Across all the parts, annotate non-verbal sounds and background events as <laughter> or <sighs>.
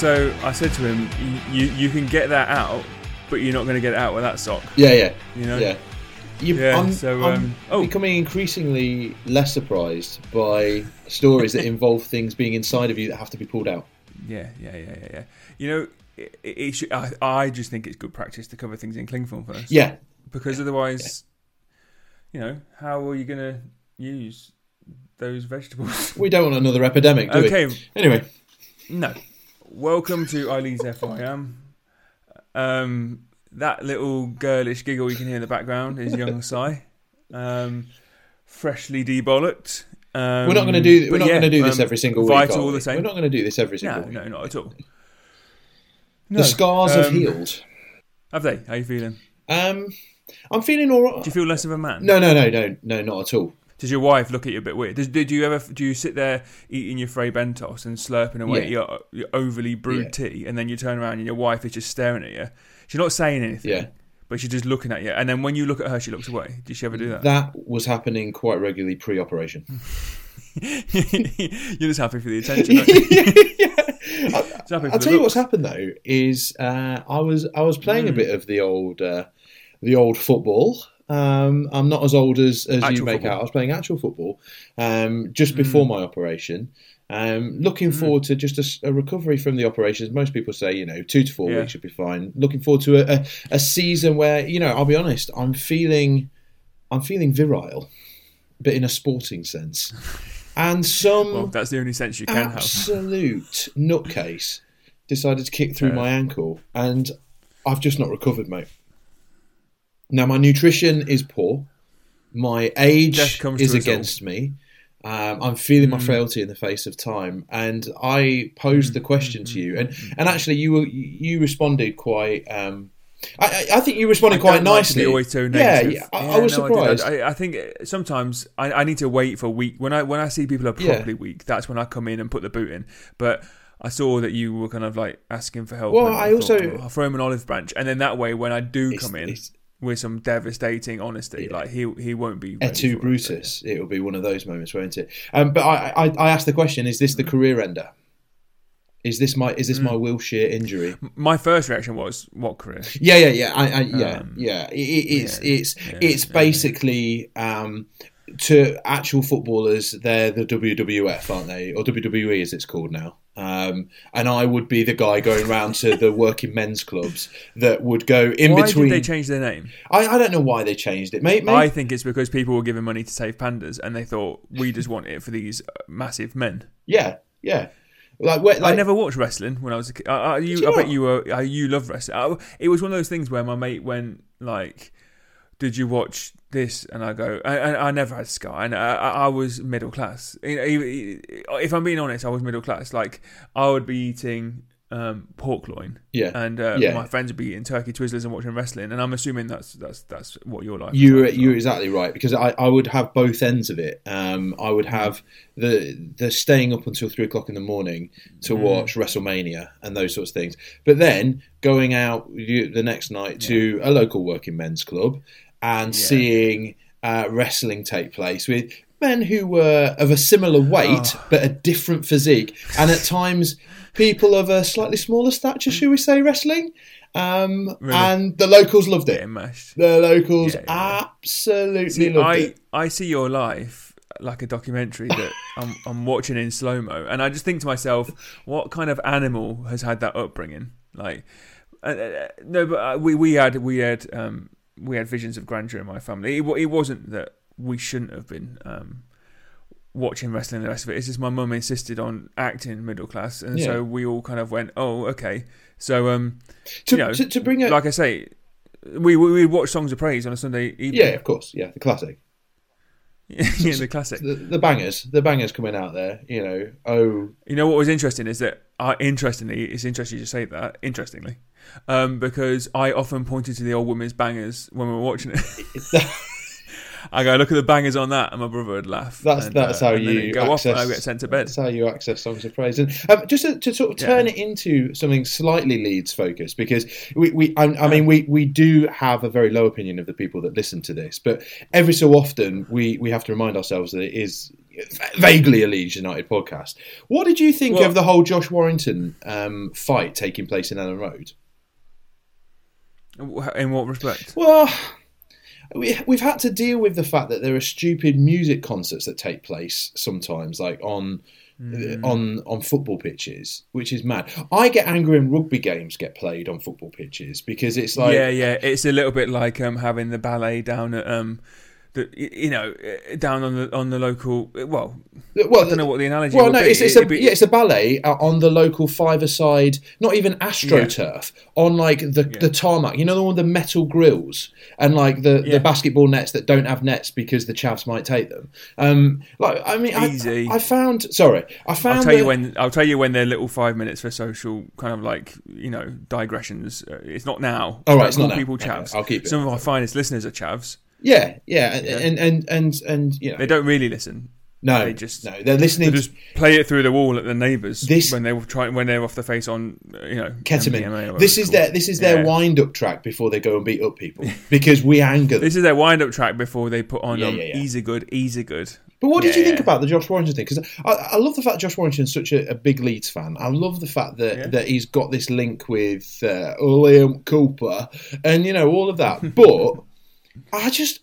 So I said to him, "You you can get that out, but you're not going to get it out with that sock." Yeah, yeah, You know? yeah. You, Yeah, I'm, so, I'm um, oh. becoming increasingly less surprised by stories that involve things being inside of you that have to be pulled out. Yeah, yeah, yeah, yeah, yeah. You know, it, it, should, I, I just think it's good practice to cover things in cling film first. Yeah, Because otherwise, you know, how are you going to use those vegetables? we don't want another epidemic, do okay, we? Anyway, no. Welcome to Eileen's FIM. Um, that little girlish giggle you can hear in the background is young <laughs> Sai. Um, freshly debollocked. Um, we're not going to do we're not yeah, going to do this um, every single week. Vital all the same. We're not going to do this every single No, week. no, not at all. The scars have um, healed. Have they? How are you feeling? Um, I'm feeling all right. Do you feel less of a man? No, no, no, no, no, not at all. Does your wife look at you a bit weird? Does, do you ever do you sit there eating your Fray Bentos and slurping away Yeah. your, your overly brewed Yeah. tea, and then you turn around and your wife is just staring at you? She's not saying anything, Yeah. but she's just looking at you. And then when you look at her, she looks away. Did she ever do that? That was happening quite regularly pre-operation. <laughs> You're just happy for the attention. aren't you? <laughs> yeah. Happy for I'll the tell you what's happened though is uh, I was I was playing Hmm. a bit of the old uh, the old football. Um, I'm not as old as, as you make football. out. I was playing actual football um, just before my operation. Um, looking forward to just a recovery from the operations. Most people say, you know, two to four Yeah. weeks should be fine. Looking forward to a, a, a season where, you know, I'll be honest, I'm feeling, I'm feeling virile, but in a sporting sense. And <laughs> some Well, that's the only sense you can have. absolute nutcase decided to kick through Yeah. my ankle, and I've just not recovered, mate. Now my nutrition is poor, my age is all. against me. Um, I'm feeling my Mm. frailty in the face of time, and I posed the question to you, and and actually you were, you responded quite. Um, I, I I think you responded I quite like nicely. always so yeah, negative. yeah, I, Yeah, I was no, surprised. I, I think sometimes I, I need to wait for a week. When I when I see people are Yeah. weak, that's when I come in and put the boot in. But I saw that you were kind of like asking for help. Well, I thought, also- "Oh, I'll throw him an olive branch, and then that way, when I do come in it's- with some devastating honesty, Yeah. like he he won't be. ready Et tu for it. Brutus. It will be one of those moments, won't it? Um, but I, I, I asked the question: Is this the career ender? Is this my is this Mm. my Wilshere injury? My first reaction was, "What career?" Yeah, yeah, yeah, I, I, yeah, Um, yeah. It, it, it's yeah, it's yeah, it's basically um, to actual footballers, they're the WWF, aren't they, or WWE as it's called now? Um, and I would be the guy going round to the working men's clubs that would go in Why between. did they change their name? I, I don't know why they changed it. Maybe, I think it's because people were giving money to save pandas, and they thought we just want it for these uh, massive men. yeah, yeah. Like, where, like I never watched wrestling when I was a kid. I, I, you, you I bet you were. You love wrestling. It was one of those things where my mate went like, "Did you watch this?" And I go, "I, I, never had Sky, and I, I was middle class. You If I'm being honest, I was middle class. Like I would be eating um, pork loin, yeah. and uh, Yeah. my friends would be eating turkey twizzlers and watching wrestling. And I'm assuming that's that's that's what your life. You're like you're well. exactly right because I, I would have both ends of it. Um, I would have the the staying up until three o'clock in the morning to Mm. watch WrestleMania and those sorts of things, but then going out the next night to a local working men's club and Yeah. seeing uh, wrestling take place with men who were of a similar weight Oh. but a different physique, and at times people of a slightly smaller stature, should we say, wrestling. Um, Really? And the locals loved it. mashed. The locals Yeah, yeah. absolutely See, loved I, it. I see your life like a documentary that <laughs> I'm, I'm watching in slow mo, and I just think to myself, what kind of animal has had that upbringing? Like, uh, uh, no, but uh, we we had we had um, we had visions of grandeur in my family. It, it wasn't that we shouldn't have been. Um, Watching wrestling, and the rest of it. It's just my mum insisted on acting middle class, and Yeah. so we all kind of went, "Oh, okay." So, um, To, you know, to, to bring it, like I say, we we we watch songs of praise on a Sunday evening. yeah, of course, yeah, the classic, <laughs> yeah, the classic. the, the bangers, the bangers coming out there. You know, oh, You know what was interesting is that, uh, interestingly, it's interesting you say that. Interestingly, um, because I often pointed to the old women's bangers when we were watching it. <laughs> I go, look at the bangers on that, and my brother would laugh. that's and, that's uh, how you go access. off, and I get sent to bed. That's how you access songs of praise, and um, just to, to sort of turn Yeah. it into something slightly Leeds focused, because we, we I, I mean, we, we do have a very low opinion of the people that listen to this, but every so often we, we have to remind ourselves that it is vaguely a Leeds United podcast. What did you think Well- of the whole Josh Warrington um, fight taking place in Elland Road? In what respect? Well, we, we've had to deal with the fact that there are stupid music concerts that take place sometimes, like on Hmm. on on football pitches, which is mad. I get angry when rugby games get played on football pitches because it's like yeah, yeah. It's a little bit like um, having the ballet down at um, the you know uh, down on the on the local. Well, well, I don't know what the analogy. Is. Well, no, be. it's, it's a be- yeah, it's a ballet uh, on the local five-a-side, not even astroturf, on like the the tarmac. You know the one with the metal grills and like the, Yeah. the basketball nets that don't have nets because the chavs might take them. Um, like I mean, Easy. I, found sorry, I found I'll tell you when. I'll tell you when they're little five minutes for social kind of like you know digressions. Uh, it's not now. All right, Don't it's not now. people Okay, chavs. I'll keep it. Some of our finest listeners are chavs. Yeah, yeah, and and and and you know, They don't really listen. no, they just- no, they're listening. They just play it through the wall at the neighbours This- when they were trying when they're off the face on you know ketamine. MDMA or whatever This is their this is their Yeah. wind-up track before they go and beat up people <laughs> because we anger them. This is their wind up track before they put on Yeah, um, yeah, yeah. easy good, easy good. But what did you think Yeah. about the Josh Warrington thing? Because I, I love the fact Josh Warrington's such a, a big Leeds fan. I love the fact that, Yeah. that he's got this link with uh, Liam Cooper and you know all of that. But I just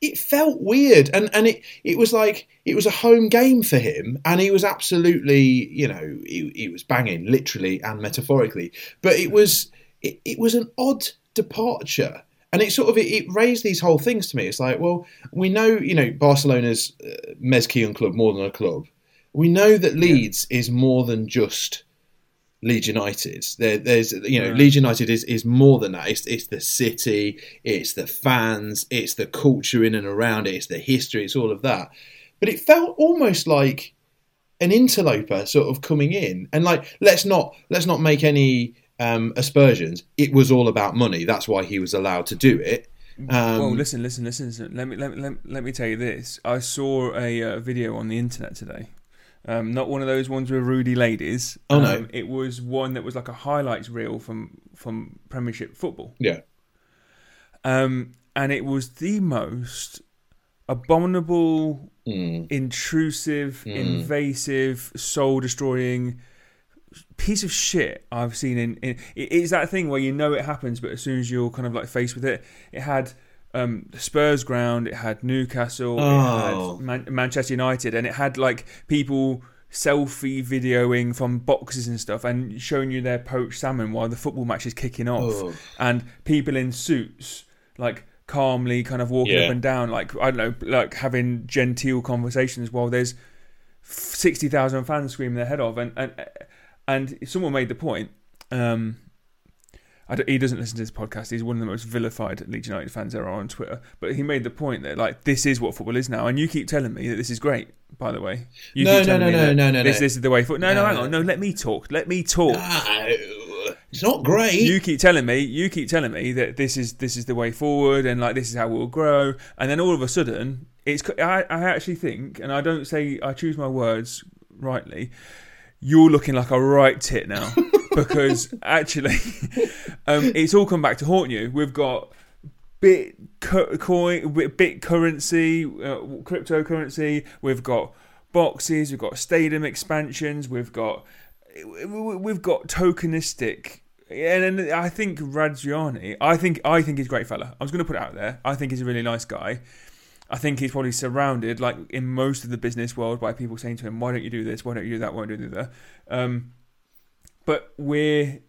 it felt weird, and and it it was like it was a home game for him, and he was absolutely you know he, he was banging literally and metaphorically. But it was it, it was an odd departure. And it sort of it, it raised these whole things to me. It's like, well, we know you know Barcelona's uh, Més que un club more than a club. We know that Leeds is more than just Leeds United. There, there's you know Yeah. Leeds United is, is more than that. It's, it's the city, it's the fans, it's the culture in and around it, it's the history, it's all of that. But it felt almost like an interloper sort of coming in, and like let's not let's not make any um, aspersions. It was all about money. That's why he was allowed to do it. Um, oh, listen, listen, listen, listen. Let me let me let, me- let me tell you this. I saw a uh, video on the internet today. Um, not one of those ones with Rudy ladies. Oh, no. Um, it was one that was like a highlights reel from from Premiership football. yeah, Um, and it was the most abominable, Mm. intrusive, invasive, soul destroying piece of shit I've seen in, in it's that thing where you know it happens, but as soon as you're kind of like faced with it, it had um, Spurs ground, it had Newcastle, Oh. it had Man- Manchester United, and it had like people selfie videoing from boxes and stuff and showing you their poached salmon while the football match is kicking off, Oh. and people in suits like calmly kind of walking Yeah. up and down like I don't know like having genteel conversations while there's sixty thousand fans screaming their head off, and and and someone made the point. Um, I don't- he doesn't listen to this podcast. He's one of the most vilified Leeds United fans there are on Twitter. But he made the point that like this is what football is now, and you keep telling me that this is great. By the way, you No, keep no, no, no, no, no, This, no. this is the way. Foot. No, no, No, hang on. No, let me talk. Let me talk. Ah, it's not great. You keep telling me, you keep telling me that this is this is the way forward, and like this is how we'll grow, and then all of a sudden, it's. I, I actually think, and I don't say I choose my words rightly. You're looking like a right tit now <laughs> because actually, um, it's all come back to haunt you. We've got bit coin, bit currency, uh, cryptocurrency. We've got boxes. We've got stadium expansions. We've got we've got tokenistic. And then I think Radrizzani, I think I think he's a great fella. I was going to put it out there. I think he's a really nice guy. I think he's probably surrounded, like in most of the business world, by people saying to him, "Why don't you do this? Why don't you do that? Why don't you do that?" Um, but we're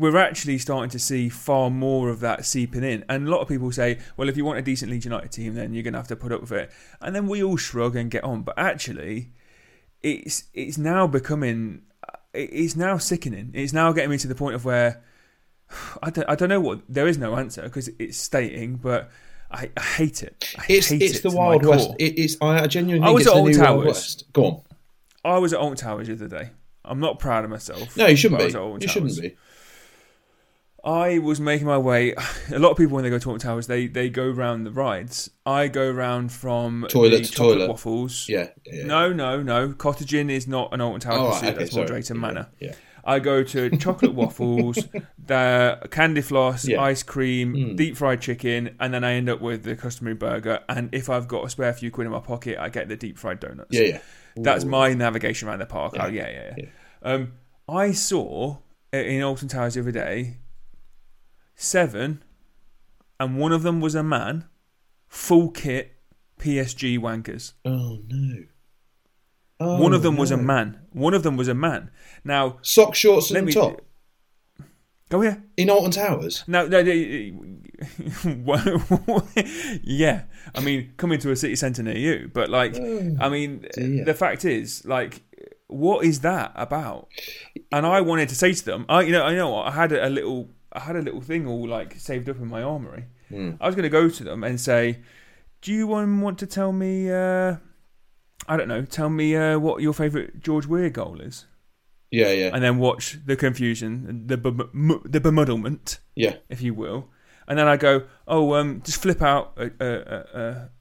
we're actually starting to see far more of that seeping in. And a lot of people say, well, if you want a decent Leeds United team, then you're going to have to put up with it. And then we all shrug and get on. But actually, it's it's now becoming, it's now sickening. It's now getting me to the point of where <sighs> I don't, I don't know what, there is no answer because it's stating, but I, I hate it. I It's hate it's it the Wild West. It, it's I genuinely I was it's at the Old new Wild Towers. Go on. I was at Alton Towers the other day. I'm not proud of myself. No, you shouldn't be. Alton You Towers. shouldn't be. I was making my way. <sighs> A lot of people when they go to Alton Towers, they they go round the rides. I go round from Toilet to toilet. waffles. Yeah. yeah. No, no, no. Cottage Inn is not an Alton Towers Oh, right, okay, That's. Drayton Yeah, Manor. Yeah. I go to chocolate waffles, <laughs> the candy floss, Yeah. ice cream, Mm. deep fried chicken, and then I end up with the customary burger. And if I've got a spare few quid in my pocket, I get the deep fried donuts. Yeah, yeah. That's my navigation around the park. Yeah. Oh, yeah, yeah, yeah. Yeah. Um, I saw in Alton Towers the other day seven, and one of them was a man, full kit PSG wankers. Oh no. Oh, one of them was a man. One of them was a man. Now, Sock shorts and me. top Go here. in Alton Towers. No, no, no, <laughs> yeah. I mean, coming to a city centre near you, but like, Oh, I mean, dear. the fact is, like, what is that about? And I wanted to say to them, I, you know, I know I had a little, I had a little thing all like saved up in my armory. Hmm. I was going to go to them and say, "Do you want to tell me? Uh, I don't know. Tell me uh, what your favourite George Weah goal is." Yeah, yeah, and then watch the confusion, the bem- the bemuddlement, yeah. if you will. And then I go, oh, um, just flip out. Uh, uh,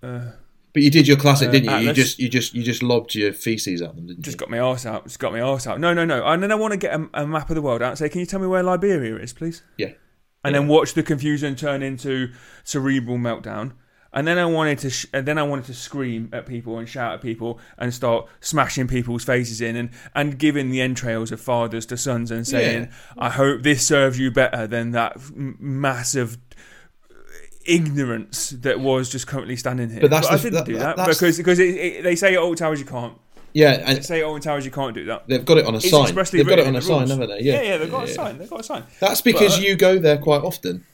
uh, uh, But you did your classic, Uh, didn't you? You just, you just, you just lobbed your feces at them, didn't just you? got my arse out. Just got my arse out. No, no, no. And then I want to get a, a map of the world out and say, can you tell me where Liberia is, please? Yeah. And then watch the confusion turn into cerebral meltdown. And then I wanted to, sh- and then I wanted to scream at people and shout at people and start smashing people's faces in and, and giving the entrails of fathers to sons and saying, Yeah. "I hope this serves you better than that massive uh, ignorance that was just currently standing here." But that's I the- didn't that- do that- that, because because it, it, they say at all Towers you can't. Yeah, and say at Old Towers you can't do that. they've got it on a It's sign. They've got it on a the sign, rules. haven't they? Yeah, Yeah, yeah, they've got a yeah. sign. They've got a sign. That's because But- uh, you go there quite often.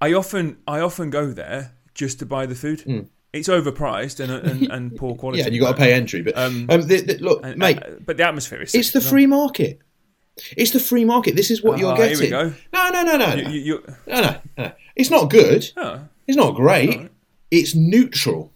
I often I often go there just to buy the food. It's overpriced and and, and <laughs> poor quality. Yeah, and you got to pay entry. But Um, um, the, the, look, and- mate, uh, but the atmosphere is. it's the free market. It's the free market. This is what Ah, you're here we getting. go. No, no, no, no, well. no. You, you, no, no, no. It's not good. oh, It's not great. Alright. It's neutral.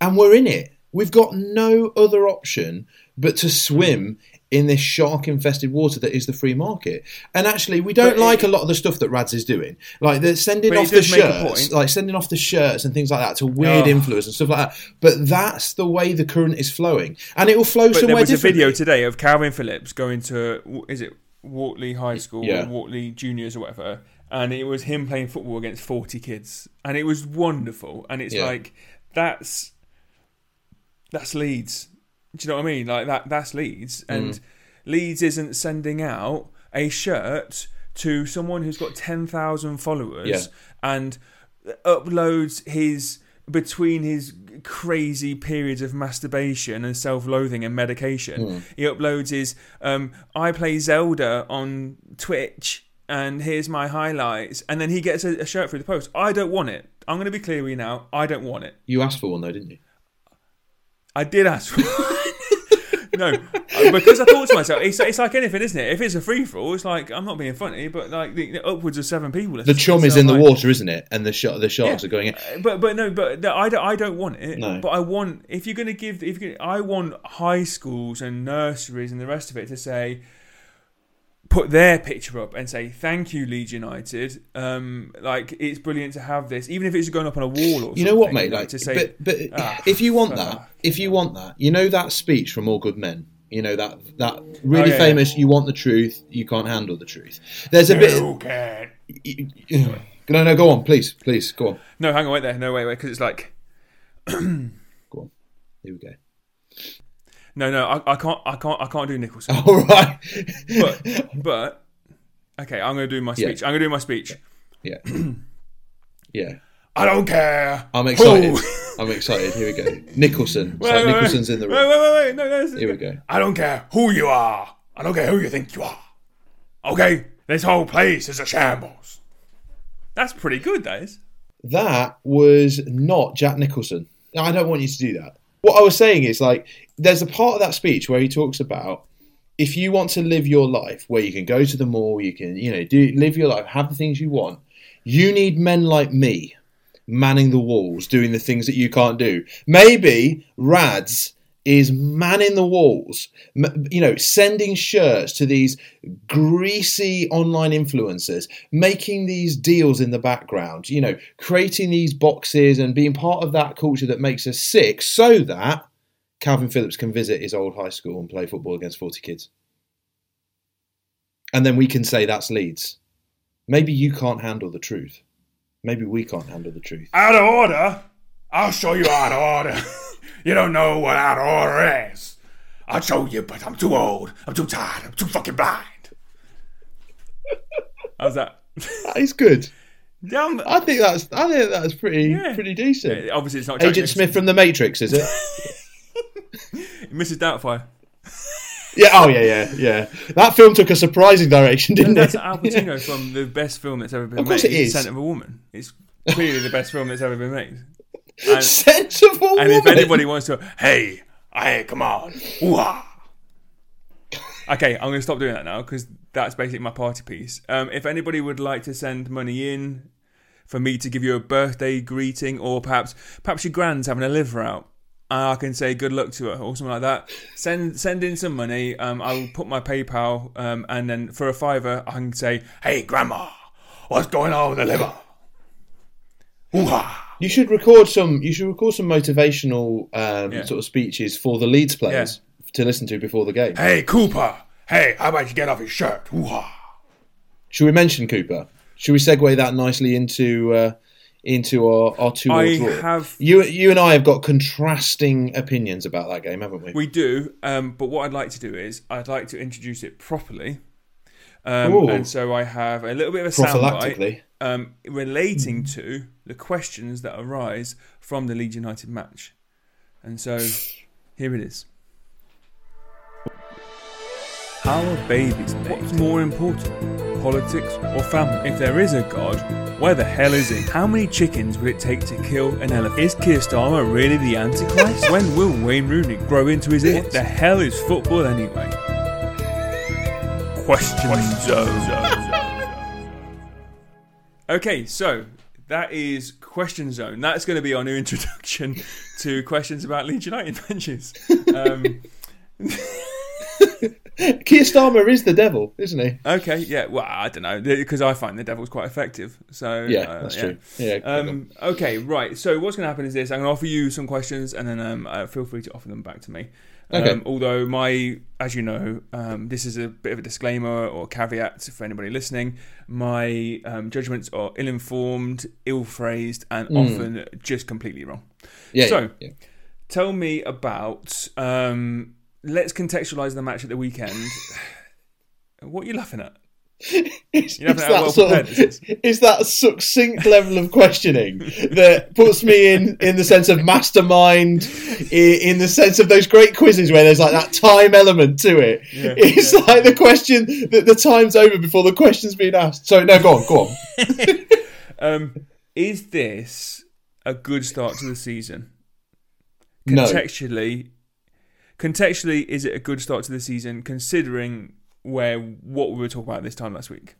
And we're in it. We've got no other option but to swim in this shark infested water that is the free market. And actually, we don't But it- like a lot of the stuff that Rads is doing. Like they're sending off the does make a shirts, like sending off the shirts and things like that to weird Oh. influencers and stuff like that. But that's the way the current is flowing. And it will flow but there somewhere was a video today of Calvin Phillips going to is it Wortley High School Yeah. or Wortley Juniors or whatever, and it was him playing football against forty kids, and it was wonderful. And it's Yeah. like that's that's Leeds. Do you know what I mean? Like that that's Leeds, Mm. and Leeds isn't sending out a shirt to someone who's got ten thousand followers Yeah. and uploads his between his crazy periods of masturbation and self-loathing and medication Hmm. he uploads his um, i play zelda on twitch and here's my highlights and then he gets a, a shirt through the post i don't want it i'm going to be clear with you now i don't want it You asked for one though, didn't you? i did ask for <laughs> no because i thought to myself it's, it's like anything isn't it if it's a free-for-all it's like i'm not being funny but like the, upwards of seven people The chum is in the water, isn't it? And the sh- the sharks Yeah. are going in. Uh, But but no, but I don't. I don't want it. No. But I want if you're going to give if I want high schools and nurseries and the rest of it to say put their picture up and say thank you Leeds United. Um, like it's brilliant to have this, even if it's going up on a wall or You know what, something, mate? Like, to say but but Ah, if you want fuck that, off. if you want that, you know that speech from All Good Men. You know that that really Oh, yeah, famous. You want the truth, you can't handle the truth. There's a bit. you can. No, no, go on, please, please, go on, No, hang on, wait there. No, wait, wait, because it's like <clears throat> go on. Here we go. No, no, I, I can't, I can't, I can't do Nicholson. <laughs> All right. But but okay, I'm going to do my Yeah. speech. I'm going to do my speech. yeah, <clears throat> yeah. I don't care. I'm excited. I'm excited. Here we go. Nicholson. It's Wait, like wait, wait. Nicholson's in the room. wait, wait, wait. No, no, Here we go. I don't care who you are. I don't care who you think you are. Okay? This whole place is a shambles. That's pretty good, that is. That was not Jack Nicholson. I don't want you to do that. What I was saying is like, there's a part of that speech where he talks about if you want to live your life where you can go to the mall, you can, you know, do live your life, have the things you want. You need men like me manning the walls, doing the things that you can't do. Maybe Rads is manning the walls, you know, sending shirts to these greasy online influencers, making these deals in the background, you know, creating these boxes and being part of that culture that makes us sick so that Calvin Phillips can visit his old high school and play football against 40 kids. and then we can say that's Leeds. Maybe you can't handle the truth. Maybe we can't handle the truth. Out of order. I'll show you out of order. <laughs> you don't know what out of order is. I'll show you, but I'm too old. I'm too tired. I'm too fucking blind. <laughs> How's that? That is good. Damn. I think that's I think that's pretty Yeah. pretty decent. Obviously, it's not Jack Agent Nicholson. Smith from the Matrix, is it? <laughs> Mrs. Doubtfire. yeah. Oh yeah, yeah, yeah. That film took a surprising direction, didn't That's it? Al Pacino from the best film that's ever been Of course made. it is. Scent of a Woman. It's clearly the best film that's ever been made. <laughs> And, Sensible and if woman. anybody wants to, hey, hey, come on, Ooh-ah. Okay, I'm going to stop doing that now because that's basically my party piece. Um, if anybody would like to send money in for me to give you a birthday greeting, or perhaps perhaps your grand's having a liver out, I can say good luck to her or something like that. Send send in some money. Um, I'll put my PayPal, um, and then for a fiver, I can say, "Hey, grandma, what's going on with the liver?" Ooh-ah. You should record some. You should record some motivational um, Yeah. sort of speeches for the Leeds players to listen to before the game. Hey, Cooper. Hey, how about you get off his shirt? Ooh-ah. Should we mention Cooper? Should we segue that nicely into uh, into our our two I draw? have You you and I have got contrasting opinions about that game, haven't we? We do, um, but what I'd like to do is I'd like to introduce it properly. Um, and so I have a little bit of a soundbite um, relating to the questions that arise from the Leeds United match. And so here it is. How are babies? What's more important, politics or family? If there is a god, where the hell is he? How many chickens would it take to kill an elephant? Is Keir Starmer really the Antichrist? <laughs> when will Wayne Rooney grow into his ear? What the hell is football anyway? Question zone. Okay, so that is question zone. That's going to be our new introduction to questions about Leeds United matches. Um, <laughs> <laughs> Keir Starmer is the devil, isn't he? okay, yeah. Well, I don't know because I find the devil's quite effective. So Yeah, uh, that's yeah. true. Yeah. Um, okay, right. So what's going to happen is this: I'm going to offer you some questions, and then um, uh, feel free to offer them back to me. Um, Okay. Although my, as you know, um, this is a bit of a disclaimer or caveat for anybody listening. My um, judgments are ill-informed, ill-phrased, and often just completely wrong. yeah. so- yeah. Tell me about. Let's contextualize the match at the weekend. what are you laughing at? <laughs> It's, it's that well sort of, <laughs> it's that succinct level of questioning that puts me in in the sense of mastermind, i- in the sense of those great quizzes where there's like that time element to it. Yeah, <laughs> it's yeah. like the question that the time's over before the question's been asked. So no, go on, go on. Um, is this a good start to the season? No. Contextually, is it a good start to the season considering where what we were talking about this time last week?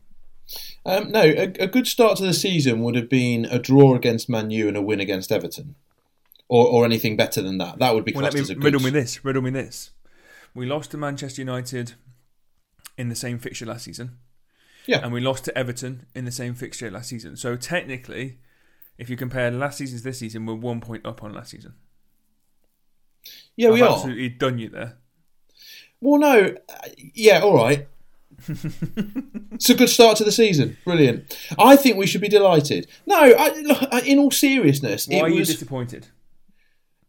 Um, no, a, a good start to the season would have been a draw against Man U and a win against Everton, or, or anything better than that. That would be Well, let classed me as a good. riddle me this. Riddle me this. We lost to Manchester United in the same fixture last season. Yeah. And we lost to Everton in the same fixture last season. So technically, if you compare last season to this season, we're one point up on last season. Yeah, we I've are. absolutely done you there. Well, no, uh, yeah, all right. <laughs> it's a good start to the season. Brilliant. I think we should be delighted. No, I, in all seriousness, Why are you was. disappointed?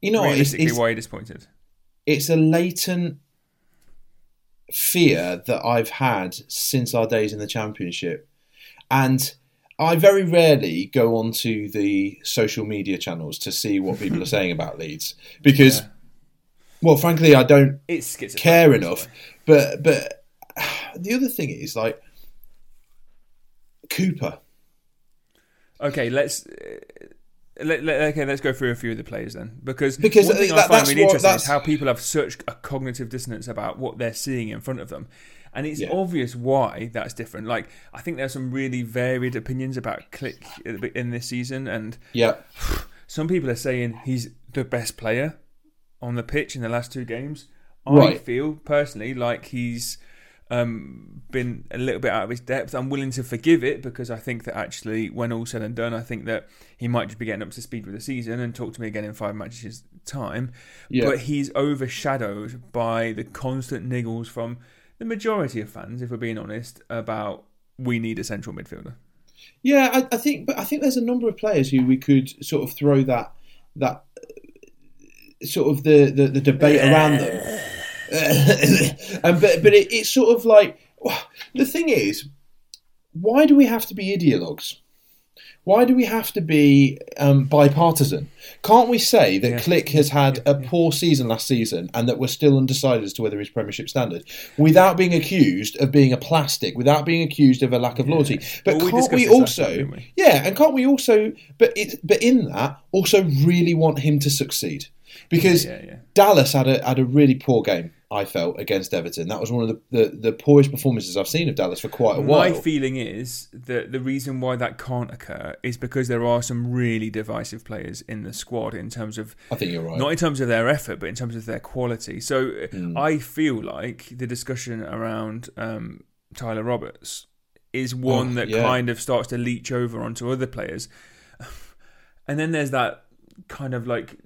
you know, what, it's, it's, why are you disappointed? it's a latent fear that I've had since our days in the championship, and I very rarely go onto the social media channels to see what people are <laughs> saying about Leeds because, Yeah. Well, frankly, I don't It's care enough. But but the other thing is like Cooper. Okay, let's. Uh, let, let- okay, let's go through a few of the players then, because Because one thing that- I find that's really what- interesting is that's- how people have such a cognitive dissonance about what they're seeing in front of them, and it's Yeah. obvious why that's different. Like, I think there's some really varied opinions about Klich in this season, and Yeah, <sighs> some people are saying he's the best player on the pitch in the last two games. I feel personally like he's um, been a little bit out of his depth. I'm willing to forgive it because I think that actually, when all said and done, I think that he might just be getting up to speed with the season and talk to me again in five matches' time. yeah, But he's overshadowed by the constant niggles from the majority of fans, if we're being honest, about we need a central midfielder. Yeah, I, I think, but I think there's a number of players who we could sort of throw that that sort of the the, the debate around them. <sighs> and but but it, it's sort of like the thing is, why do we have to be ideologues? Why do we have to be um, bipartisan? Can't we say that Yeah. Klich has had a poor season last season and that we're still undecided as to whether he's Premiership standard without being accused of being a plastic, without being accused of a lack of loyalty? But Well, can't we last also, time, we? yeah, and can't we also, but it, but in that also really want him to succeed because Yeah, yeah. Dallas had a had a really poor game. I felt against Everton. That was one of the, the, the poorest performances I've seen of Dallas for quite a My while. My feeling is that the reason why that can't occur is because there are some really divisive players in the squad in terms of I think you're right. not in terms of their effort, but in terms of their quality. So Hmm. I feel like the discussion around um, Tyler Roberts is one Oh, that yeah. kind of starts to leach over onto other players. <sighs> And then there's that kind of like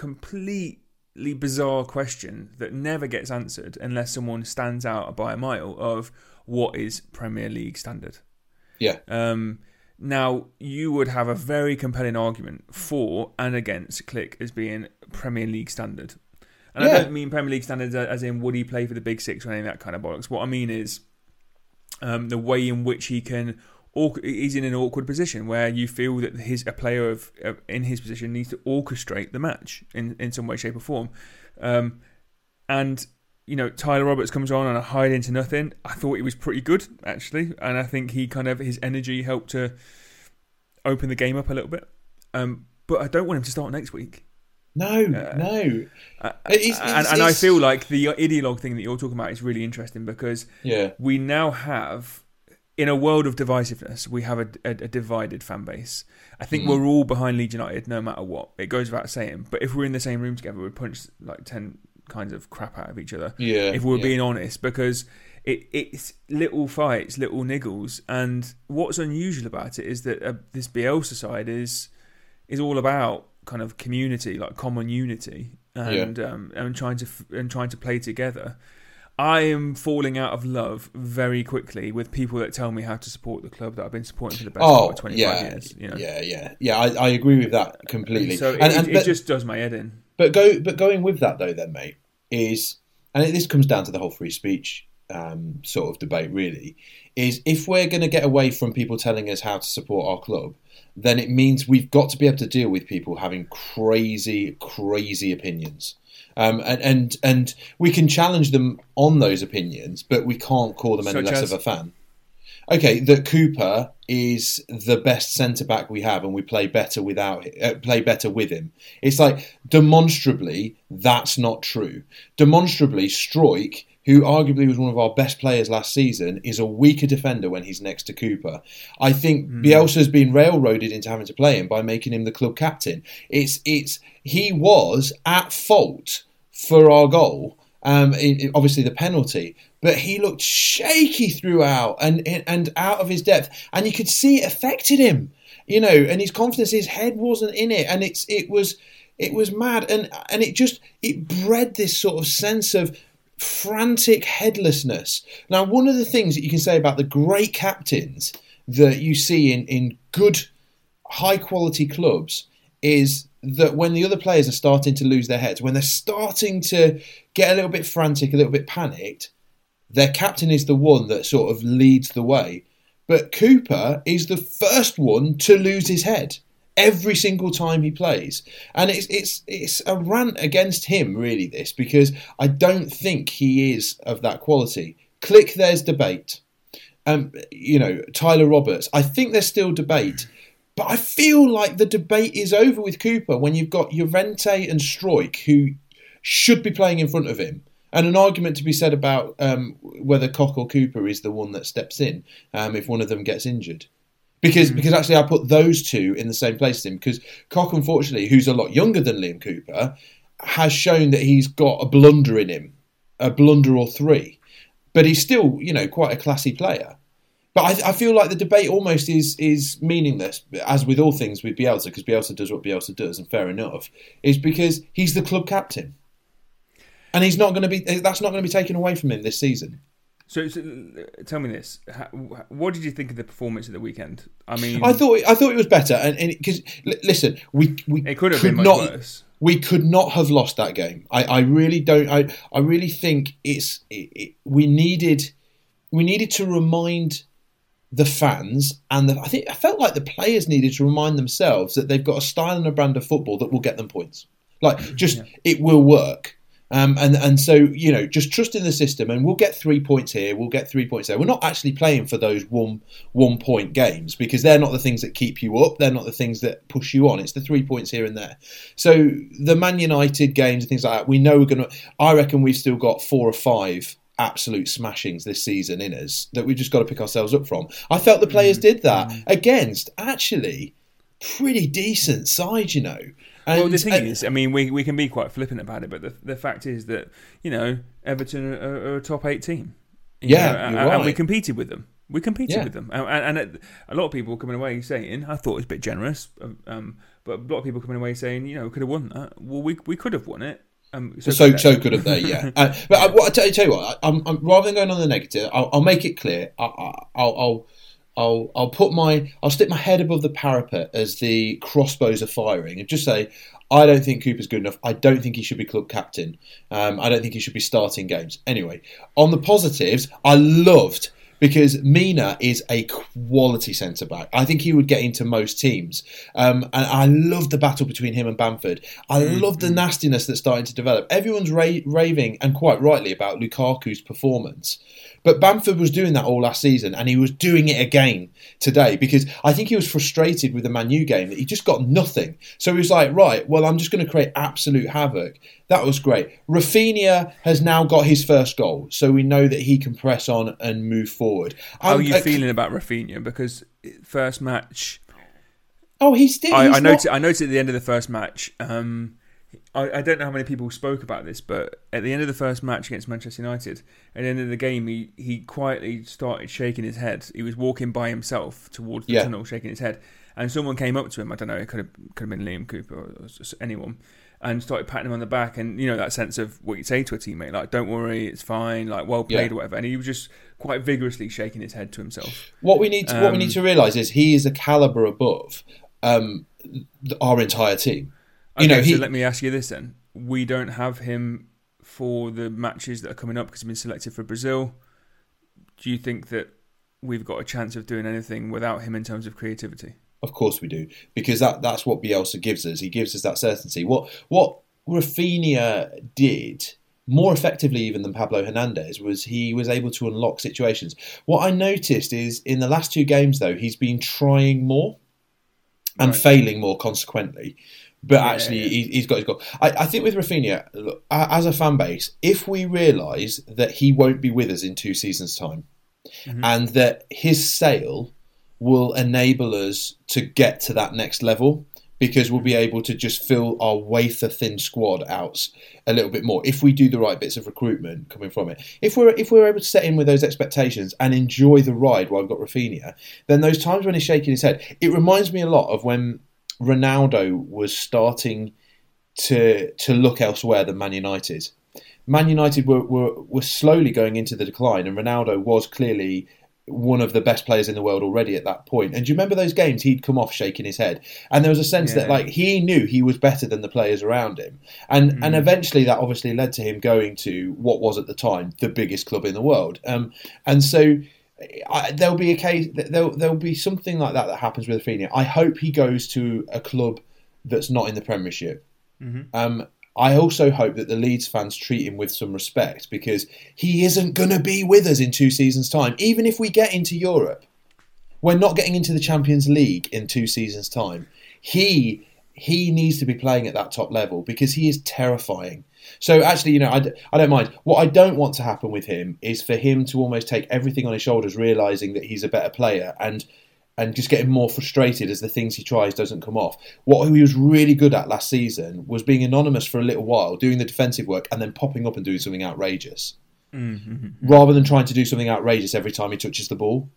completely bizarre question that never gets answered unless someone stands out by a mile of what is Premier League standard. yeah, Um, now, you would have a very compelling argument for and against Klich as being Premier League standard. And I don't mean Premier League standard as in would he play for the Big Six or any of that kind of bollocks. What I mean is um, the way in which he can. He's in an awkward position where you feel that his a player of, in his position needs to orchestrate the match in, in some way, shape, or form. Um, and you know, Tyler Roberts comes on and I hide into nothing. I thought he was pretty good actually, and I think he kind of his energy helped to open the game up a little bit. Um, but I don't want him to start next week. no, no, Uh, It's- and, it's- and I it's- feel like the ideologue thing that you're talking about is really interesting because yeah, we now have, in a world of divisiveness, we have a, a, a divided fan base. I think we're all behind Leeds United no matter what. It goes without saying. But if we're in the same room together, we'd punch like 10 kinds of crap out of each other. yeah. if we're yeah. being honest, because it, it's little fights, little niggles. And what's unusual about it is that uh, this Bielsa side is is all about kind of community, like common unity, and um, and trying to f- and trying to play together. I am falling out of love very quickly with people that tell me how to support the club that I've been supporting for the best part Oh, of 25 yeah, years. You know? yeah, yeah, yeah. I, I agree with that completely. So it, and, and, it, but, just does my head in. but go, but going with that though, then, mate, is and this comes down to the whole free speech um, sort of debate. Really, is if we're going to get away from people telling us how to support our club, then it means we've got to be able to deal with people having crazy, crazy opinions. Um, and, and and we can challenge them on those opinions, but we can't call them any Such less as? of a fan. Okay, that Cooper is the best centre back we have, and we play better without uh, play better with him. It's like demonstrably that's not true. Demonstrably, Struijk, who arguably was one of our best players last season, is a weaker defender when he's next to Cooper. I think Bielsa's been railroaded into having to play him by making him the club captain. It's it's he was at fault for our goal. Um, in, in- obviously the penalty, but he looked shaky throughout and and out of his depth, and you could see it affected him. You know, and his confidence, his head wasn't in it, and it's it was it was mad, and and it just it bred this sort of sense of frantic headlessness. Now, one of the things that you can say about the great captains that you see in in good high quality clubs is that when the other players are starting to lose their heads, when they're starting to get a little bit frantic, a little bit panicked, their captain is the one that sort of leads the way. But Cooper is the first one to lose his head every single time he plays, and it's it's it's a rant against him really. This because I don't think he is of that quality. Klich, there's debate. Um, you know Tyler Roberts. I think there's still debate. But I feel like the debate is over with Cooper when you've got Llorente and Struijk, who should be playing in front of him, and an argument to be said about um, whether Koch or Cooper is the one that steps in um, if one of them gets injured. Because because actually I put those two in the same place as him because Koch unfortunately who's a lot younger than Liam Cooper has shown that he's got a blunder in him a blunder or three. But he's still you know quite a classy player but I, I feel like the debate almost is is meaningless, as with all things with Bielsa, because Bielsa does what Bielsa does, and fair enough, is because he's the club captain, and he's not going to be. That's not going to be taken away from him this season. So, so, uh, tell me this: How, what did you think of the performance at the weekend? I mean, I thought I thought it was better, and because listen, we we it could have could been not worse. we could not have lost that game. I, I really don't. I I really think it's it, it, we needed we needed to remind the fans and the, I think I felt like the players needed to remind themselves that they've got a style and a brand of football that will get them points. Like just Yeah. it will work. Um, and and so you know, just trust in the system, and we'll get three points here. We'll get three points there. We're not actually playing for those one one point games because they're not the things that keep you up. They're not the things that push you on. It's the three points here and there. So the Man United games and things like that, we know we're going to. I reckon we've still got four or five absolute smashings this season in us that we've just got to pick ourselves up from. I felt the players mm, did that mm. against actually pretty decent side, you know. And, well, the thing and- is, I mean, we, we can be quite flippant about it, but the, the fact is that you know Everton are, are a top eight team. Yeah, know, and, you're and we competed with them. We competed Yeah. with them, and, and, a lot of people coming away saying, "I thought it was a bit generous," um, um but a lot of people coming away saying, "You know, we could have won that." Well, we we could have won it. Um, So could they. so good of they, yeah. <laughs> Uh, but I, what, I tell, tell you what, I, I'm, I'm, rather than going on the negative, I'll, I'll make it clear. I, I, I'll, I'll I'll I'll put my I'll stick my head above the parapet as the crossbows are firing and just say I don't think Cooper's good enough. I don't think he should be club captain. Um, I don't think he should be starting games. Anyway, on the positives, I loved because Mina is a quality centre back. I think he would get into most teams. Um, and I love the battle between him and Bamford. I love the nastiness that's starting to develop. Everyone's ra- raving, and quite rightly, about Lukaku's performance. But Bamford was doing that all last season, and he was doing it again today because I think he was frustrated with the Man U game that he just got nothing. So he was like, right, well, I'm just going to create absolute havoc. That was great. Raphinha has now got his first goal, so we know that he can press on and move forward. How are I'm- you uh, feeling about Raphinha? Because first match, Oh, he's still. I, he's I not- noticed. I noticed at the end of the first match. Um, I, I don't know how many people spoke about this, but at the end of the first match against Manchester United, at the end of the game, he, he quietly started shaking his head. He was walking by himself towards the Yeah. tunnel, shaking his head, and someone came up to him. I don't know. It could have could have been Liam Cooper or, or anyone. And started patting him on the back, and you know that sense of what you say to a teammate, like "Don't worry, it's fine," like "Well played," Yeah. or whatever. And he was just quite vigorously shaking his head to himself. What we need to, what we Um, need to realise is he is a caliber above um, our entire team. You Okay, know, he, so let me ask you this then: We don't have him for the matches that are coming up because he's been selected for Brazil. Do you think that we've got a chance of doing anything without him in terms of creativity? Of course we do, because that, that's what Bielsa gives us. He gives us that certainty. What what Raphinha did more effectively even than Pablo Hernandez was he was able to unlock situations. What I noticed is in the last two games though he's been trying more and Right. failing more consequently. But Yeah, actually, yeah. He, he's got his goal. I, I think with Raphinha, look, as a fan base, if we realise that he won't be with us in two seasons' time, Mhm. and that his sale will enable us to get to that next level because we'll be able to just fill our wafer thin squad out a little bit more if we do the right bits of recruitment coming from it. If we're if we're able to set in with those expectations and enjoy the ride while we've got Raphinha, then those times when he's shaking his head, it reminds me a lot of when Ronaldo was starting to to look elsewhere than Man United. Man United were, were, were slowly going into the decline, and Ronaldo was clearly one of the best players in the world already at that point. And do you remember those games? He'd come off shaking his head, and there was a sense that like he knew he was better than the players around him, and and eventually that obviously led to him going to what was at the time the biggest club in the world. Um, and so. I, there'll be a case. There'll there'll be something like that that happens with Raphinha. I hope he goes to a club that's not in the Premiership. Mhm. Um, I also hope that the Leeds fans treat him with some respect because he isn't going to be with us in two seasons' time. Even if we get into Europe, we're not getting into the Champions League in two seasons' time. He he needs to be playing at that top level because he is terrifying. So actually, you know, I, I don't mind. What I don't want to happen with him is for him to almost take everything on his shoulders, realizing that he's a better player and and just getting more frustrated as the things he tries doesn't come off. What he was really good at last season was being anonymous for a little while, doing the defensive work, and then popping up and doing something outrageous, Mm-hmm. rather than trying to do something outrageous every time he touches the ball,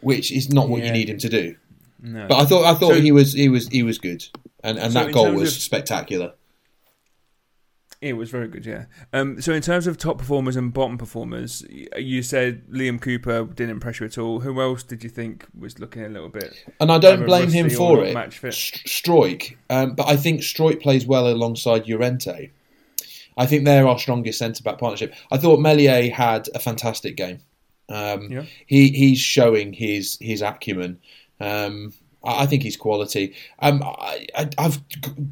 which is not what you need him to do. No. But I thought I thought So- he was he was he was good, and and So that goal was of- spectacular. It was very good, yeah. Um, so in terms of top performers and bottom performers, you said Liam Cooper didn't impress you at all. Who else did you think was looking a little bit? And I don't blame him for it. match fit? Struijk, um, but I think Struijk plays well alongside Llorente. I think they're our strongest centre back partnership. I thought Meslier had a fantastic game. Um, Yeah. he he's showing his his acumen. Um, I, think he's quality. Um, I, I, I've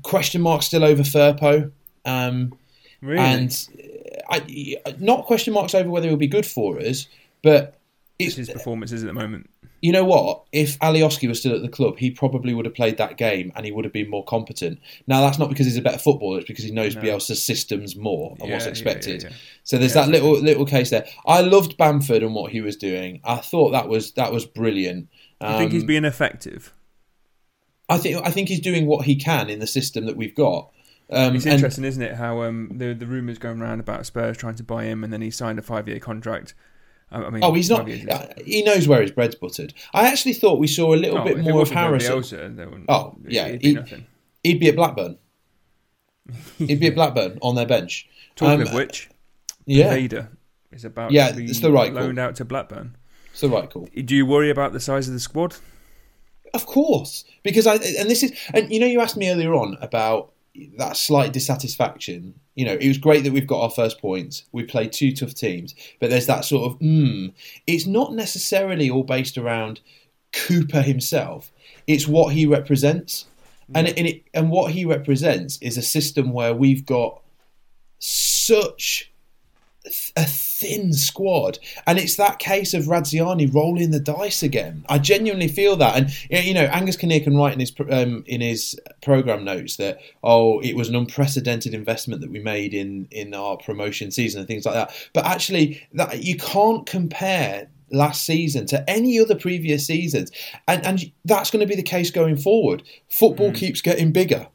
question marks still over Firpo. Um, Really? and I, not question marks over whether he'll be good for us, but It's his performances at the moment. you know what? If Alioski was still at the club, he probably would have played that game and he would have been more competent. Now that's not because he's a better footballer; it's because he knows No. Bielsa's systems more and Yeah, what's expected. yeah, yeah. So there's that little little case there. I loved Bamford and what he was doing. I thought that was that was brilliant. I think he's Um, being effective. I think I think he's doing what he can in the system that we've got. Um, It's and- interesting, isn't it? How um, the the rumours going around about Spurs trying to buy him, and then he signed a five year contract. I mean, Oh, he's not. is- He knows where his bread's buttered. I actually thought we saw a little Oh, bit more of Harrison. Bielsa, Oh, yeah, it'd be he- nothing. He'd be at Blackburn. <laughs> He'd be at Blackburn on their bench. Talking Um, of which, Yeah, Vader is about Yeah, to be it's the right call. loaned out to Blackburn. it's the right call. Do you worry about the size of the squad? Of course, because I and this is and you know you asked me earlier on about that slight dissatisfaction. You know, it was great that we've got our first points. We played two tough teams, but there's that sort of mm. It's not necessarily all based around Cooper himself. It's what he represents, and and, it, and what he represents is a system where we've got such a thin squad, and it's that case of Radrizzani rolling the dice again. I genuinely feel that, and you know, Angus Kinnear can write in his um, in his program notes that oh, it was an unprecedented investment that we made in in our promotion season and things like that. But actually, that you can't compare last season to any other previous seasons, and and that's going to be the case going forward. Football keeps getting bigger.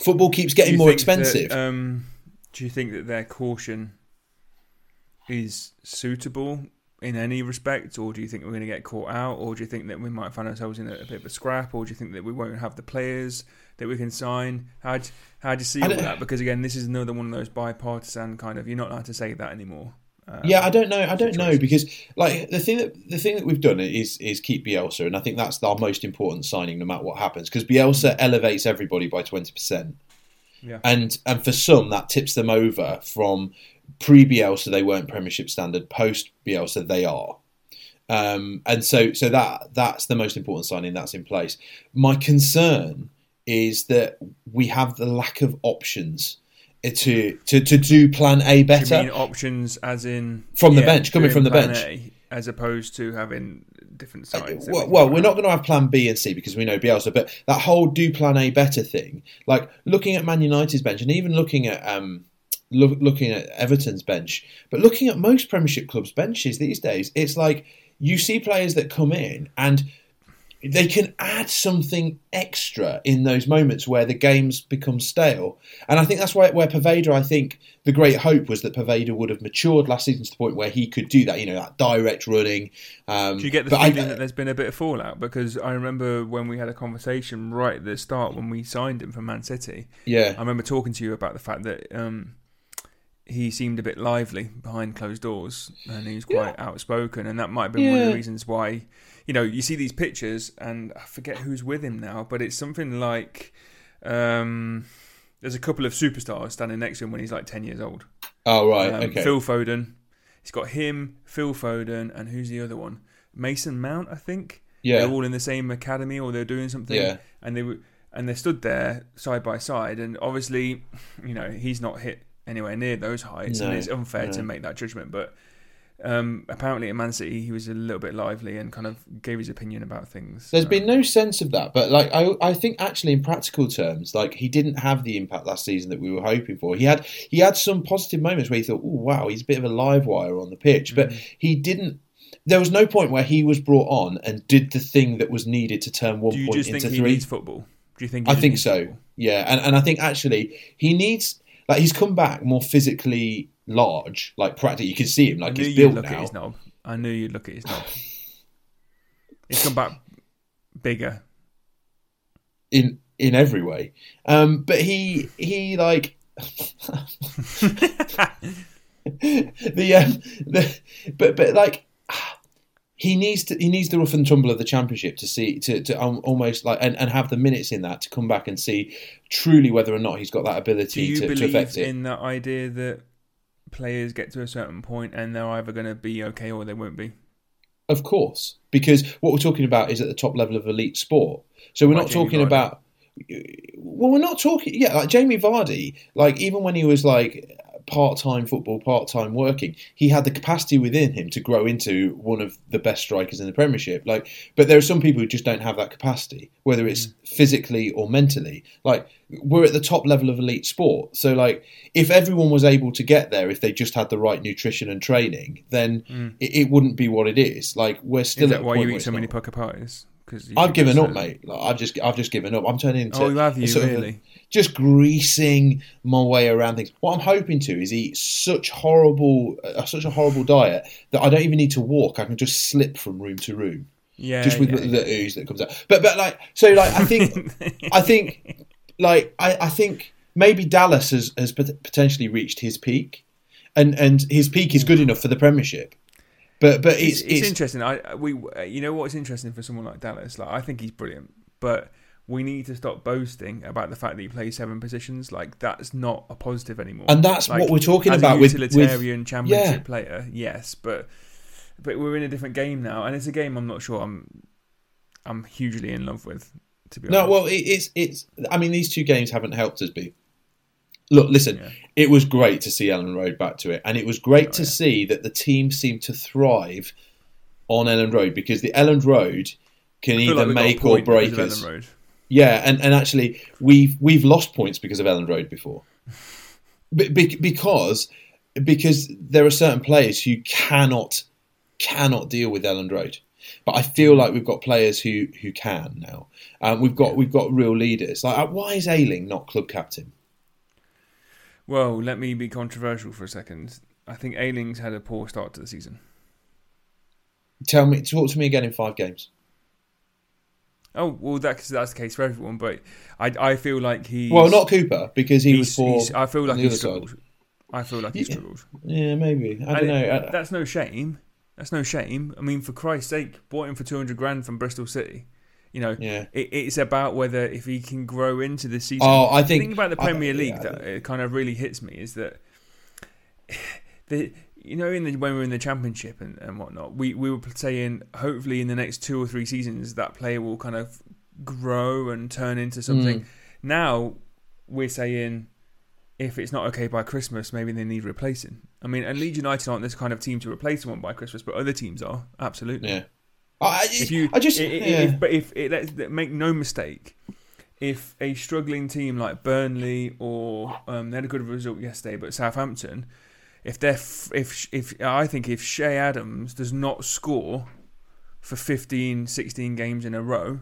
Football keeps getting more expensive. That, um, do you think that their caution is suitable in any respect, or do you think we're going to get caught out, or do you think that we might find ourselves in a, a bit of a scrap, or do you think that we won't have the players that we can sign? How do, how do you see all that? Because again, this is another one of those bipartisan kind of. You're not allowed to say that anymore. Um, Yeah, I don't know. I don't know because like the thing that the thing that we've done is is keep Bielsa, and I think that's our most important signing, no matter what happens. Because Bielsa elevates everybody by twenty percent, Yeah. and and for some that tips them over from pre Bielsa they weren't Premiership standard, post Bielsa they are. Um, and so so that that's the most important signing that's in place. My concern is that we have the lack of options to to, to do Plan A better. you mean options as in From the bench, coming from the bench. A, as opposed to having different sides? that well, well we're not going to have Plan B and C because we know Bielsa, but that whole do Plan A better thing, like looking at Man United's bench and even looking at um, look, looking at Everton's bench, but looking at most Premiership clubs' benches these days, it's like you see players that come in and they can add something extra in those moments where the games become stale. And I think that's why where Poveda, I think the great hope was that Poveda would have matured last season to the point where he could do that, you know, that direct running. Um, Do you get the but I- feeling that there's been a bit of fallout? Because I remember when we had a conversation right at the start when we signed him from Man City. yeah, I remember talking to you about the fact that um, he seemed a bit lively behind closed doors and he was quite outspoken, and that might have been one of the reasons why. You know, you see these pictures, and I forget who's with him now, but it's something like um, there's a couple of superstars standing next to him when he's like ten years old. Oh right, Um, okay. Phil Foden. He's got him, Phil Foden, and who's the other one? Mason Mount, I think. yeah, They're all in the same academy or they're doing something. Yeah. And they were and they stood there side by side and obviously, you know, he's not hit anywhere near those heights and it's unfair to make that judgment. But um, apparently at Man City he was a little bit lively and kind of gave his opinion about things. There's So- been no sense of that, but like I, I think actually in practical terms, like he didn't have the impact last season that we were hoping for. He had he had some positive moments where he thought, oh wow, he's a bit of a live wire on the pitch, but Mm-hmm. he didn't. There was no point where he was brought on and did the thing that was needed to turn one Do point into think he three. needs football? Do you think he I think so. football? Yeah, and and I think actually he needs like he's come back more physically large, like practically you can see him I like knew he's you'd built look now. at his knob. I knew you'd look at his knob. <sighs> He's come back bigger. in in every way. Um, but he he like <laughs> <laughs> the, um, the but but like he needs to he needs the rough and tumble of the championship to see to, to um, almost like and, and have the minutes in that to come back and see truly whether or not he's got that ability. Do you to, to believe affect it. in that idea that players get to a certain point and they're either going to be okay or they won't be? Of course, because what we're talking about is at the top level of elite sport. So we're Like not Jamie talking Vardy. about. Well, we're not talking. Yeah, like Jamie Vardy. Like even when he was like part-time football, part-time working, he had the capacity within him to grow into one of the best strikers in the Premiership. Like, but there are some people who just don't have that capacity, whether it's mm. physically or mentally. Like we're at the top level of elite sport, so like if everyone was able to get there, if they just had the right nutrition and training, then mm. it, it wouldn't be what it is. Like we're still Is that why you eat so many Pukka pies? Because I've given up, mate. Like, I've just, I've just given up. I'm turning oh, into. Oh, have you a of really? Just greasing my way around things. What I'm hoping to is eat such horrible, uh, such a horrible diet that I don't even need to walk. I can just slip from room to room, Yeah, just with yeah, the, yeah. the ooze that comes out. But, but like, so like, I think, <laughs> I think, like, I, I think maybe Dallas has has potentially reached his peak, and and his peak is good enough for the Premiership. But but it's, it's it's, it's, interesting. I we uh, you know what's interesting for someone like Dallas. Like I think he's brilliant, but we need to stop boasting about the fact that you play seven positions. Like that's not a positive anymore. and that's Like, what we're talking about a with, utilitarian with championship yeah. player. Yes, but but we're in a different game now, and it's a game I'm not sure I'm I'm hugely in love with. To be honest. No, honest, well, it, it's it's. I mean, these two games haven't helped us. Be look, listen. Yeah. It was great to see Elland Road back to it, and it was great Oh, to yeah. see that the team seemed to thrive on Elland Road because the Elland Road can either like we got a make or break us. Yeah, and, and actually, we've we've lost points because of Elland Road before, Be- be- because because there are certain players who cannot cannot deal with Elland Road. But I feel like we've got players who who can now. Um, we've got we've got real leaders. Like, uh, why is Ayling not club captain? Well, let me be controversial for a second. I think Ayling's had a poor start to the season. Tell me, talk to me again in five games. Oh well, that's that's the case for everyone. But I I feel like he Well, not Cooper because he was for. I feel like the he's other side. struggled. I feel like he's Yeah. struggled. Yeah, maybe. I don't And know. it- that's no shame. That's no shame. I mean, for Christ's sake, bought him for two hundred grand from Bristol City. You know, yeah. it, it's about whether if he can grow into the season. Oh, I the think thing about the Premier yeah, League I that it kind of really hits me is that <sighs> the you know in the when we were in the Championship and, and whatnot, we we were saying hopefully in the next two or three seasons that player will kind of grow and turn into something. Mm. Now we're saying if it's not okay by Christmas, maybe they need replacing. I mean, and Leeds United aren't this kind of team to replace someone by Christmas, but other teams are absolutely. Yeah. I, If you, I just i- i- yeah. if, but if it, let's make no mistake, if a struggling team like Burnley or um, they had a good result yesterday, but Southampton, if they're if if I think if Che Adams does not score for 15, 16 games in a row,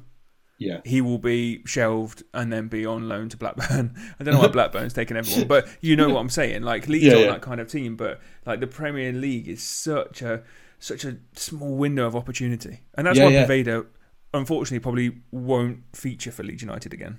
yeah. he will be shelved and then be on loan to Blackburn. <laughs> I don't know why <laughs> Blackburn's taking everyone, but you know what I'm saying. Like Leeds Yeah, aren't yeah. that kind of team, but like the Premier League is such a such a small window of opportunity, and that's Yeah, why yeah. Unfortunately, probably won't feature for Leeds United again.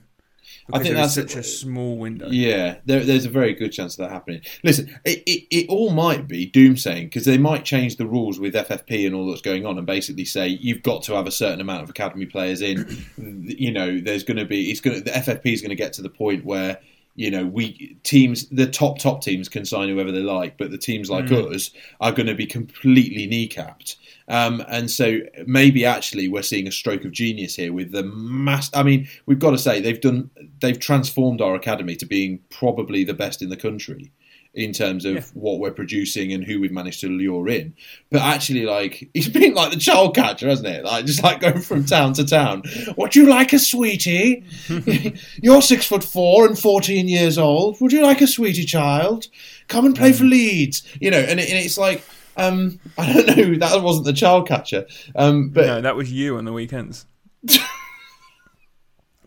I think that's- such a small window. Yeah, there, there's a very good chance of that happening. Listen, it, it, it all might be doomsaying because they might change the rules with FFP and all that's going on, and basically say you've got to have a certain amount of academy players in. <clears throat> you know, there's going to be it's going to the FFP is going to get to the point where you know we teams the top top teams can sign whoever they like, but the teams like Mm. us are going to be completely kneecapped. Um, and so maybe actually we're seeing a stroke of genius here with the mass. I mean, we've got to say they've done they've transformed our academy to being probably the best in the country in terms of Yeah. what we're producing and who we've managed to lure in. But actually, like <laughs> it's been like the child catcher, hasn't it? Like just like going from town to town. Would you like a sweetie? <laughs> You're six foot four and fourteen years old. Would you like a sweetie child? Come and play for Leeds. You know, and, it, and it's like. Um, <laughs> I don't know. That wasn't the child catcher, um, but no, that was you on the weekends.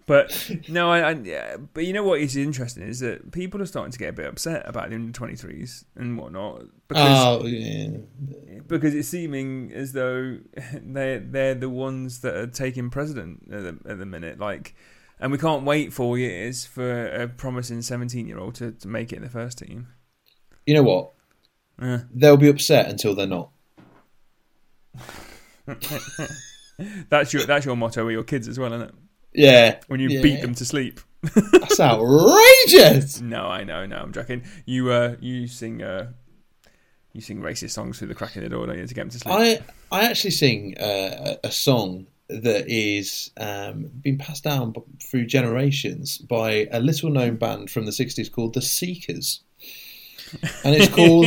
But <laughs> no, I, I yeah, but you know what is interesting is that people are starting to get a bit upset about the under twenty threes and whatnot because oh yeah, because it's seeming as though <laughs> they they're the ones that are taking precedent at the, at the minute. Like and we can't wait four years for a promising seventeen-year-old to, to make it in the first team. You know what? They'll be upset until they're not. <laughs> that's your that's your motto with your kids as well, isn't it? Yeah. When you Yeah. beat them to sleep. That's <laughs> outrageous. No, I know, no, I'm joking. You uh, you sing uh, you sing racist songs through the crack in the door, don't you, to get them to sleep? I I actually sing uh, a song that is um, been passed down through generations by a little known band from the '60s called the Seekers, and it's <laughs> called.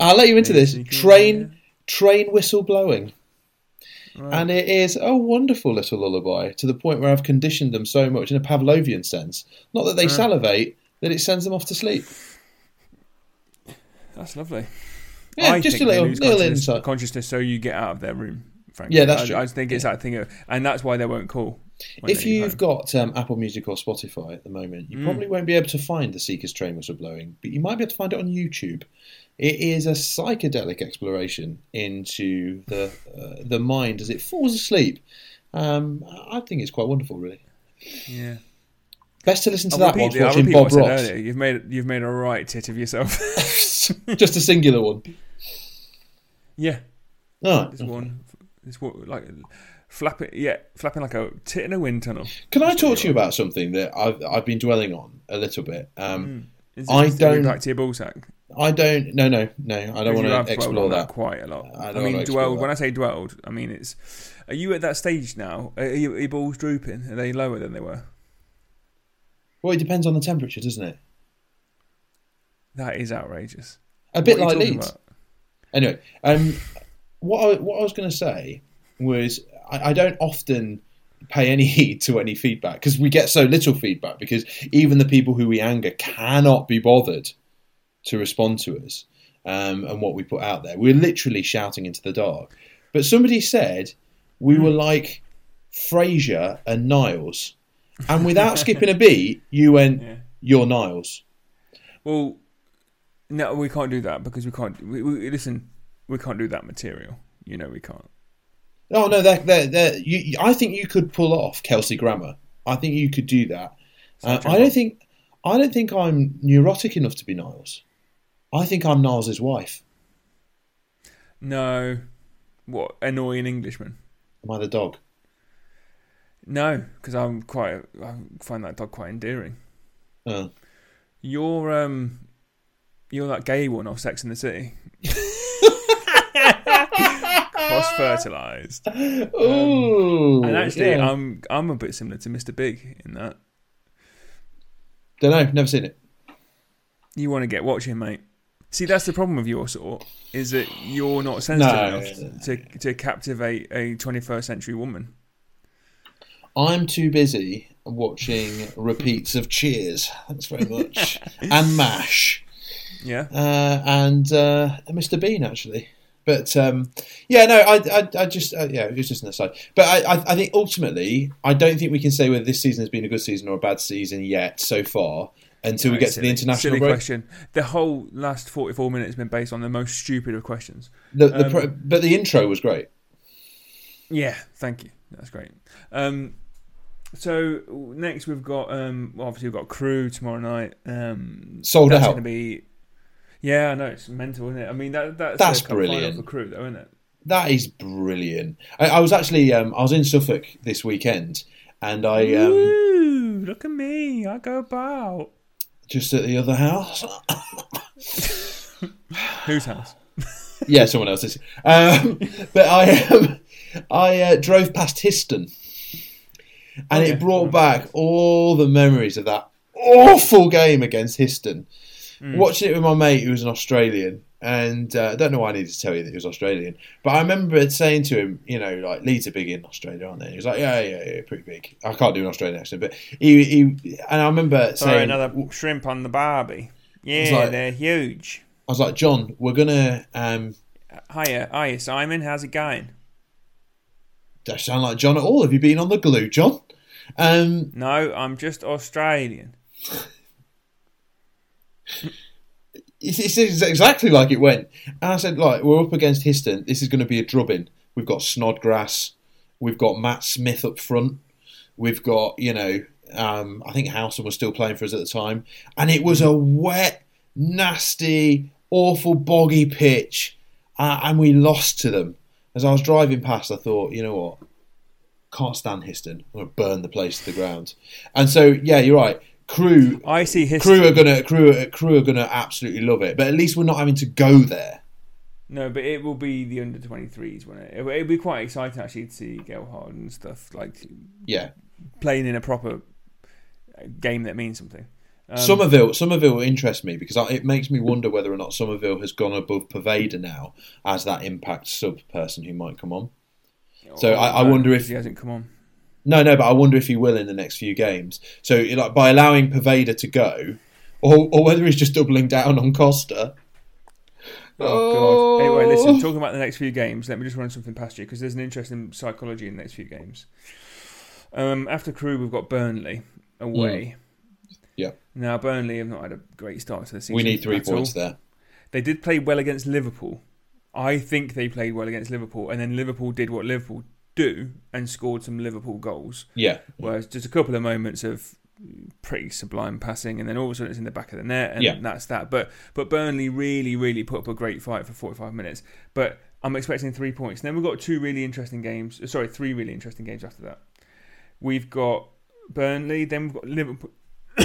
I'll let you into this. Train train whistle blowing. Right. And it is a wonderful little lullaby to the point where I've conditioned them so much in a Pavlovian sense. Not that they salivate, that it sends them off to sleep. That's lovely. Yeah, I just a little, little consciousness, insight. consciousness so you get out of their room. Frankly. Yeah, that's I, true. I think it's that thing, of, and that's why they won't call. If you've got um, Apple Music or Spotify at the moment, you Mm. probably won't be able to find the Seeker's Train Whistle Blowing, but you might be able to find it on YouTube. It is a psychedelic exploration into the uh, the mind as it falls asleep. Um, I think it's quite wonderful, really. yeah, Best to listen to I'll that repeat, whilst watching Bob what I said Ross. earlier. You've made you've made a right tit of yourself. <laughs> <laughs> Just a singular one. yeah, Oh, this one, this one, like flapping, yeah, flapping like a tit in a wind tunnel. Can I talk to you about something that I've I've been dwelling on a little bit? Um, Is I don't- back to your ball sack. I don't. No, no, no. I don't want to explore that. quite a lot. I I, mean, dwelled. that. When I say dwelled, I mean it's. Are you at that stage now? Are, you, are your balls drooping? Are they lower than they were? Well, it depends on the temperature, doesn't it? That is outrageous. A bit What like Leeds. about? Anyway, um, what I, what I was going to say was I, I don't often pay any <laughs> heed to any feedback because we get so little feedback because even the people who we anger cannot be bothered to respond to us um, and what we put out there. We're literally shouting into the dark. But somebody said we were like Frasier and Niles, and without skipping a beat, you went, Yeah. "You're Niles." Well, no, we can't do that because we can't. We, we, listen, we can't do that material. You know, we can't. Oh no, they're, they're, they're, you, I think you could pull off Kelsey Grammer. I think you could do that. Uh, I don't think I don't think I'm neurotic enough to be Niles. I think I'm Niles' wife. No, what annoying Englishman? Am I the dog? No, because I'm quite. I find that dog quite endearing. Oh. You're um, you're that gay one off Sex in the City. <laughs> Cross fertilized. Ooh, And actually, yeah. I'm I'm a bit similar to Mr. Big in that. don't know. Never seen it. You want to get watching, mate. See, that's the problem with your sort is that you're not sensitive No. enough to to captivate a 21st century woman. I'm too busy watching <laughs> repeats of Cheers. Thanks very much. and Mash. Yeah, uh, and uh, Mr. Bean actually. But um, yeah, no, I, I, I just uh, yeah, it was just an aside. But I, I, I think ultimately, I don't think we can say whether this season has been a good season or a bad season yet so far until we Right, get to the international silly break. question. The whole last 44 minutes has been based on the most stupid of questions. The, the Um, pro- but the intro was great. Yeah, thank you. That's great. Um, so next we've got um, well, obviously we've got Crewe tomorrow night. Um, Sold that's out. going to be. Yeah, I know it's mental, isn't it? I mean that that's, That's brilliant. for Crewe, though, isn't it? That is brilliant. I, I was actually um, I was in Suffolk this weekend, and I um, Ooh, look at me! I go about. Just at the other house. <laughs> Whose house? <laughs> yeah, someone else's. Um, but I um, I uh, drove past Histon, and Okay. it brought back all the memories of that awful game against Histon. Hmm. Watching it with my mate who was an Australian, and uh, I don't know why I needed to tell you that he was Australian, but I remember saying to him, you know, like Leeds are big in Australia, aren't they? He was like, yeah, yeah, yeah, pretty big. I can't do an Australian accent, but he, he and I remember Sorry, saying, another shrimp on the barbie. Yeah, like- they're huge. I was like, John, we're gonna. Um, Hiya, hiya, Simon. How's it going? don't sound like John at all. Have you been on the glue, John? Um, No, I'm just Australian. <laughs> it's, it's exactly like it went. And I said, like, we're up against Histon. This is going to be a drubbing. We've got Snodgrass. We've got Matt Smith up front. We've got, you know, Um, I think Howson was still playing for us at the time, and it was a wet, nasty, awful, boggy pitch, uh, and we lost to them. As I was driving past, I thought, you know what? Can't stand Histon. I'm going to burn the place to the ground. And so, yeah, you're right. Crewe, I see history. Crewe are gonna Crewe Crewe are gonna absolutely love it. But at least we're not having to go there. No, but it will be the under 23s, won't it? It'll, be quite exciting actually to see Gelhardt and stuff like Yeah, playing in a proper uh, game that means something. Um, Somerville, Somerville interests me because it makes me wonder whether or not Somerville has gone above Poveda now as that impact sub person who might come on. so I- I wonder if- he hasn't come on. No, no, but I wonder if he will in the next few games. So like by allowing Poveda to go, or or whether he's just doubling down on Costa. Oh, god. Anyway, listen. Talking about the next few games, let me just run something past you because there's an interesting psychology in the next few games. Um, after Crewe, we've got Burnley away. Yeah. Now Burnley have not had a great start to the season. We need three at all. points there. They did play well against Liverpool. I think they played well against Liverpool, and then Liverpool did what Liverpool do and scored some Liverpool goals. Yeah, Whereas just a couple of moments of pretty sublime passing, and then all of a sudden it's in the back of the net, and Yeah. that's that. But but Burnley really really put up a great fight for 45 minutes. But I'm expecting three points. then we've got two really interesting games. uh, Sorry, three really interesting games after that. We've got Burnley, then we've got Liverpool. <coughs>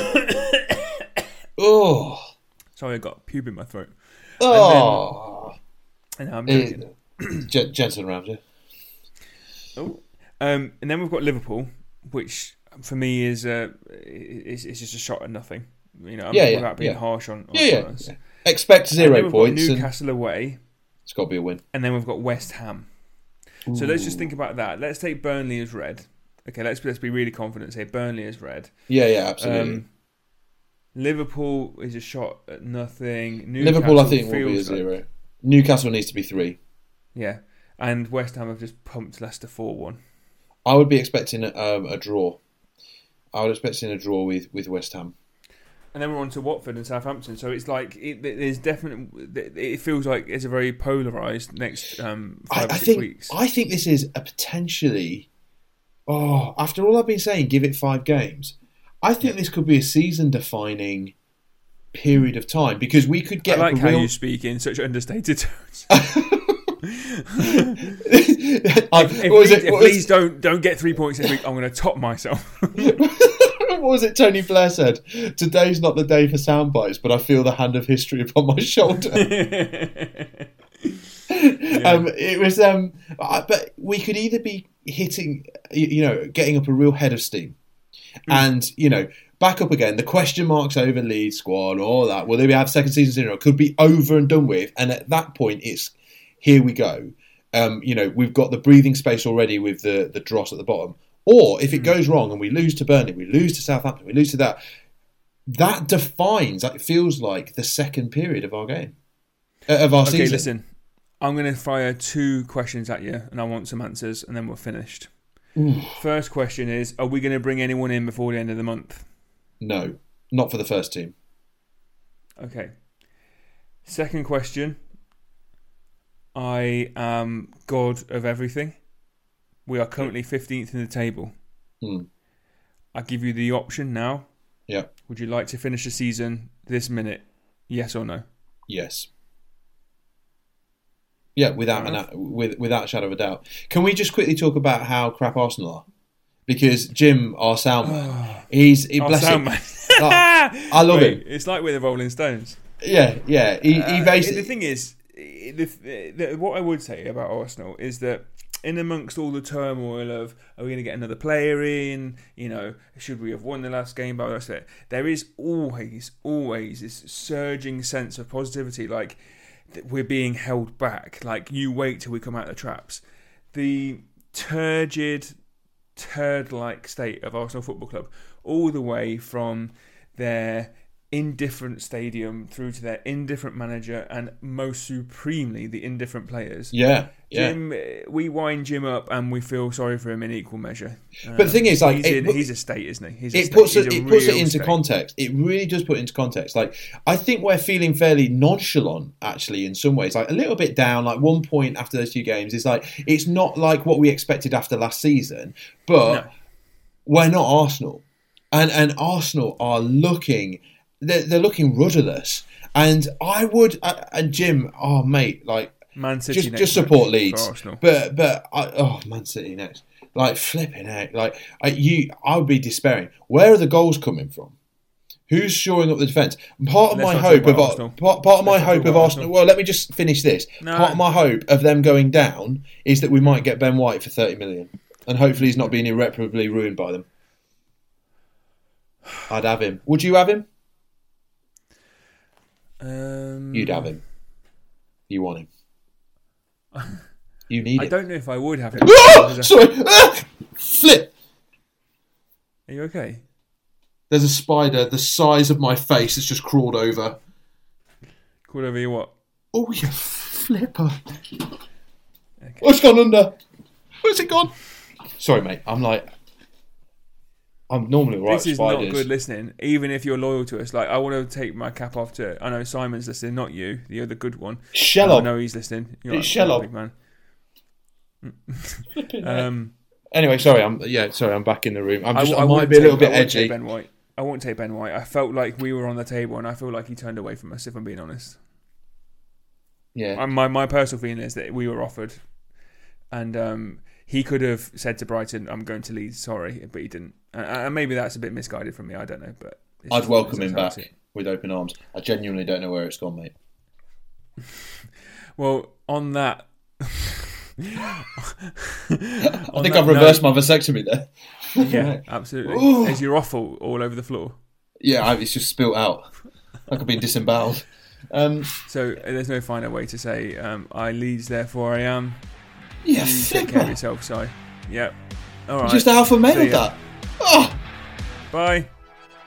Oh, Sorry, I got pube in my throat. oh. And now I'm Eh, joking. Jen- Jensen Ramsey. Oh. Um, and then we've got Liverpool, which for me is uh, is, is just a shot at nothing. You know, I'm Yeah, yeah, without being yeah. harsh on, on Yeah, yeah. Expect zero points, and Newcastle away, it's got to be a win. and then we've got West Ham. So let's just think about that. Let's take Burnley as red. Okay, let's let's be really confident. and Say Burnley as red. Yeah, yeah, absolutely. Um, Liverpool is a shot at nothing. Liverpool, I think, will be a feels like- zero. Newcastle needs to be three. yeah, and West Ham have just pumped Leicester four one. I would be expecting um, a draw. I would expecting a draw with, with West Ham. And then we're on to Watford and Southampton. So it's like it, there's definitely it feels like it's a very polarized next um, I, five I six think weeks. I think this is a potentially. Oh, after all I've been saying, give it five games. I think this could be a season-defining period of time because we could I get like a how you speak in such understated <laughs> tones. <laughs> If what was please, it? if was- please don't don't get three points this week. I'm going to top myself. <laughs> <laughs> what was it Tony Blair said? Today's not the day for sound bites, but I feel the hand of history upon my shoulder. <laughs> um, it was, um, I- but we could either be hitting, you you know, getting up a real head of steam, and you know, back up again. The question marks over Leeds squad, all that. Will they have second season in a row? Could be over and done with, and at that point, it's here we go. Um, you know, we've got the breathing space already with the the dross at the bottom. Or if it goes wrong and we lose to Burnley, we lose to Southampton, we lose to that, that defines. It feels like the second period of our game, uh, of our okay, season. Okay, listen. I'm going to fire two questions at you, and I want some answers, and then we're finished. First question is: Are we going to bring anyone in before the end of the month? No, not for the first team. Okay. Second question. I am God of everything. We are currently 15th in the table. Hmm. I give you the option now. Yeah. Would you like to finish the season this minute? Yes or no? Yes. Yeah, without an, with, without a shadow of a doubt. Can we just quickly talk about how crap Arsenal are? Because Jim, our sound man, <sighs> he's he bless him. man. Oh, <laughs> I love Wait, him. It's like with the Rolling Stones. Yeah, yeah. He, he Uh, basically the thing is, the, the, what I would say about Arsenal is that in amongst all the turmoil of are we going to get another player in? You know, should we have won the last game? But that's it. There is always, always this surging sense of positivity, like we're being held back. Like you wait till we come out of the traps. The turgid, turd-like state of Arsenal Football Club, all the way from their indifferent stadium through to their indifferent manager and most supremely the indifferent players. yeah, yeah. Jim, we wind Jim up and we feel sorry for him in equal measure. But the thing is, like, he's, it in, put- he's a state, isn't he? He's a it state. puts He's it, it puts it into state. context. It really does put it into context. Like I think we're feeling fairly nonchalant, actually, in some ways. Like a little bit down. Like one point after those two games is like it's not like what we expected after last season, but No. we're not Arsenal. and and Arsenal are looking they're, they're looking rudderless. And I would uh, and Jim, oh mate, like Man City just next just support Leeds, but but I, oh Man City next, like flipping out, like I, you, I would be despairing. Where are the goals coming from? Who's shoring up the defence? Part of Let's my hope of Arsenal. part, part of my hope of Arsenal. Arsenal. Well, let me just finish this. No. Part of my hope of them going down is that we might get Ben White for thirty million, and hopefully he's not being irreparably ruined by them. I'd have him. Would you have him? Um, You'd have him. You want him. <laughs> You need I him. don't know if I would have him. Sorry. Ah! Flip. Are you okay? There's a spider the size of my face that's just crawled over. Called over you what? Oh, you flipper. Okay. Oh, it's gone under. Where's it gone? Sorry, mate. I'm like. I'm normally right This is not good listening, even if you're loyal to us. Like, I want to take my cap off to. I know Simon's listening, not you. You're the good one. Shell I know he's listening. You're It's you're big man. <laughs> Um, Anyway, sorry. I'm yeah. Sorry, I'm back in the room. I'm just, I, I might be a little take- bit I edgy. Ben White. I won't take Ben White. I felt like we were on the table, and I feel like he turned away from us. If I'm being honest, Yeah. My my personal feeling is that we were offered, and um, he could have said to Brighton, "I'm going to Leeds, sorry," but he didn't. And, and maybe that's a bit misguided from me. I don't know, but I'd welcome him how I see back it. with open arms. I genuinely don't know where it's gone, mate. <laughs> Well, on that. <laughs> I think I've reversed my vasectomy there. <laughs> Yeah, absolutely. Ooh. There's your offal all over the floor. Yeah, I- it's just spilt out. Like I've been disemboweled. Um, So uh, there's no finer way to say um, I Leeds, therefore I am. Yeah, You take care of yourself, Si. Yep. All right. Just alpha male that. Oh, Bye.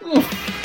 Question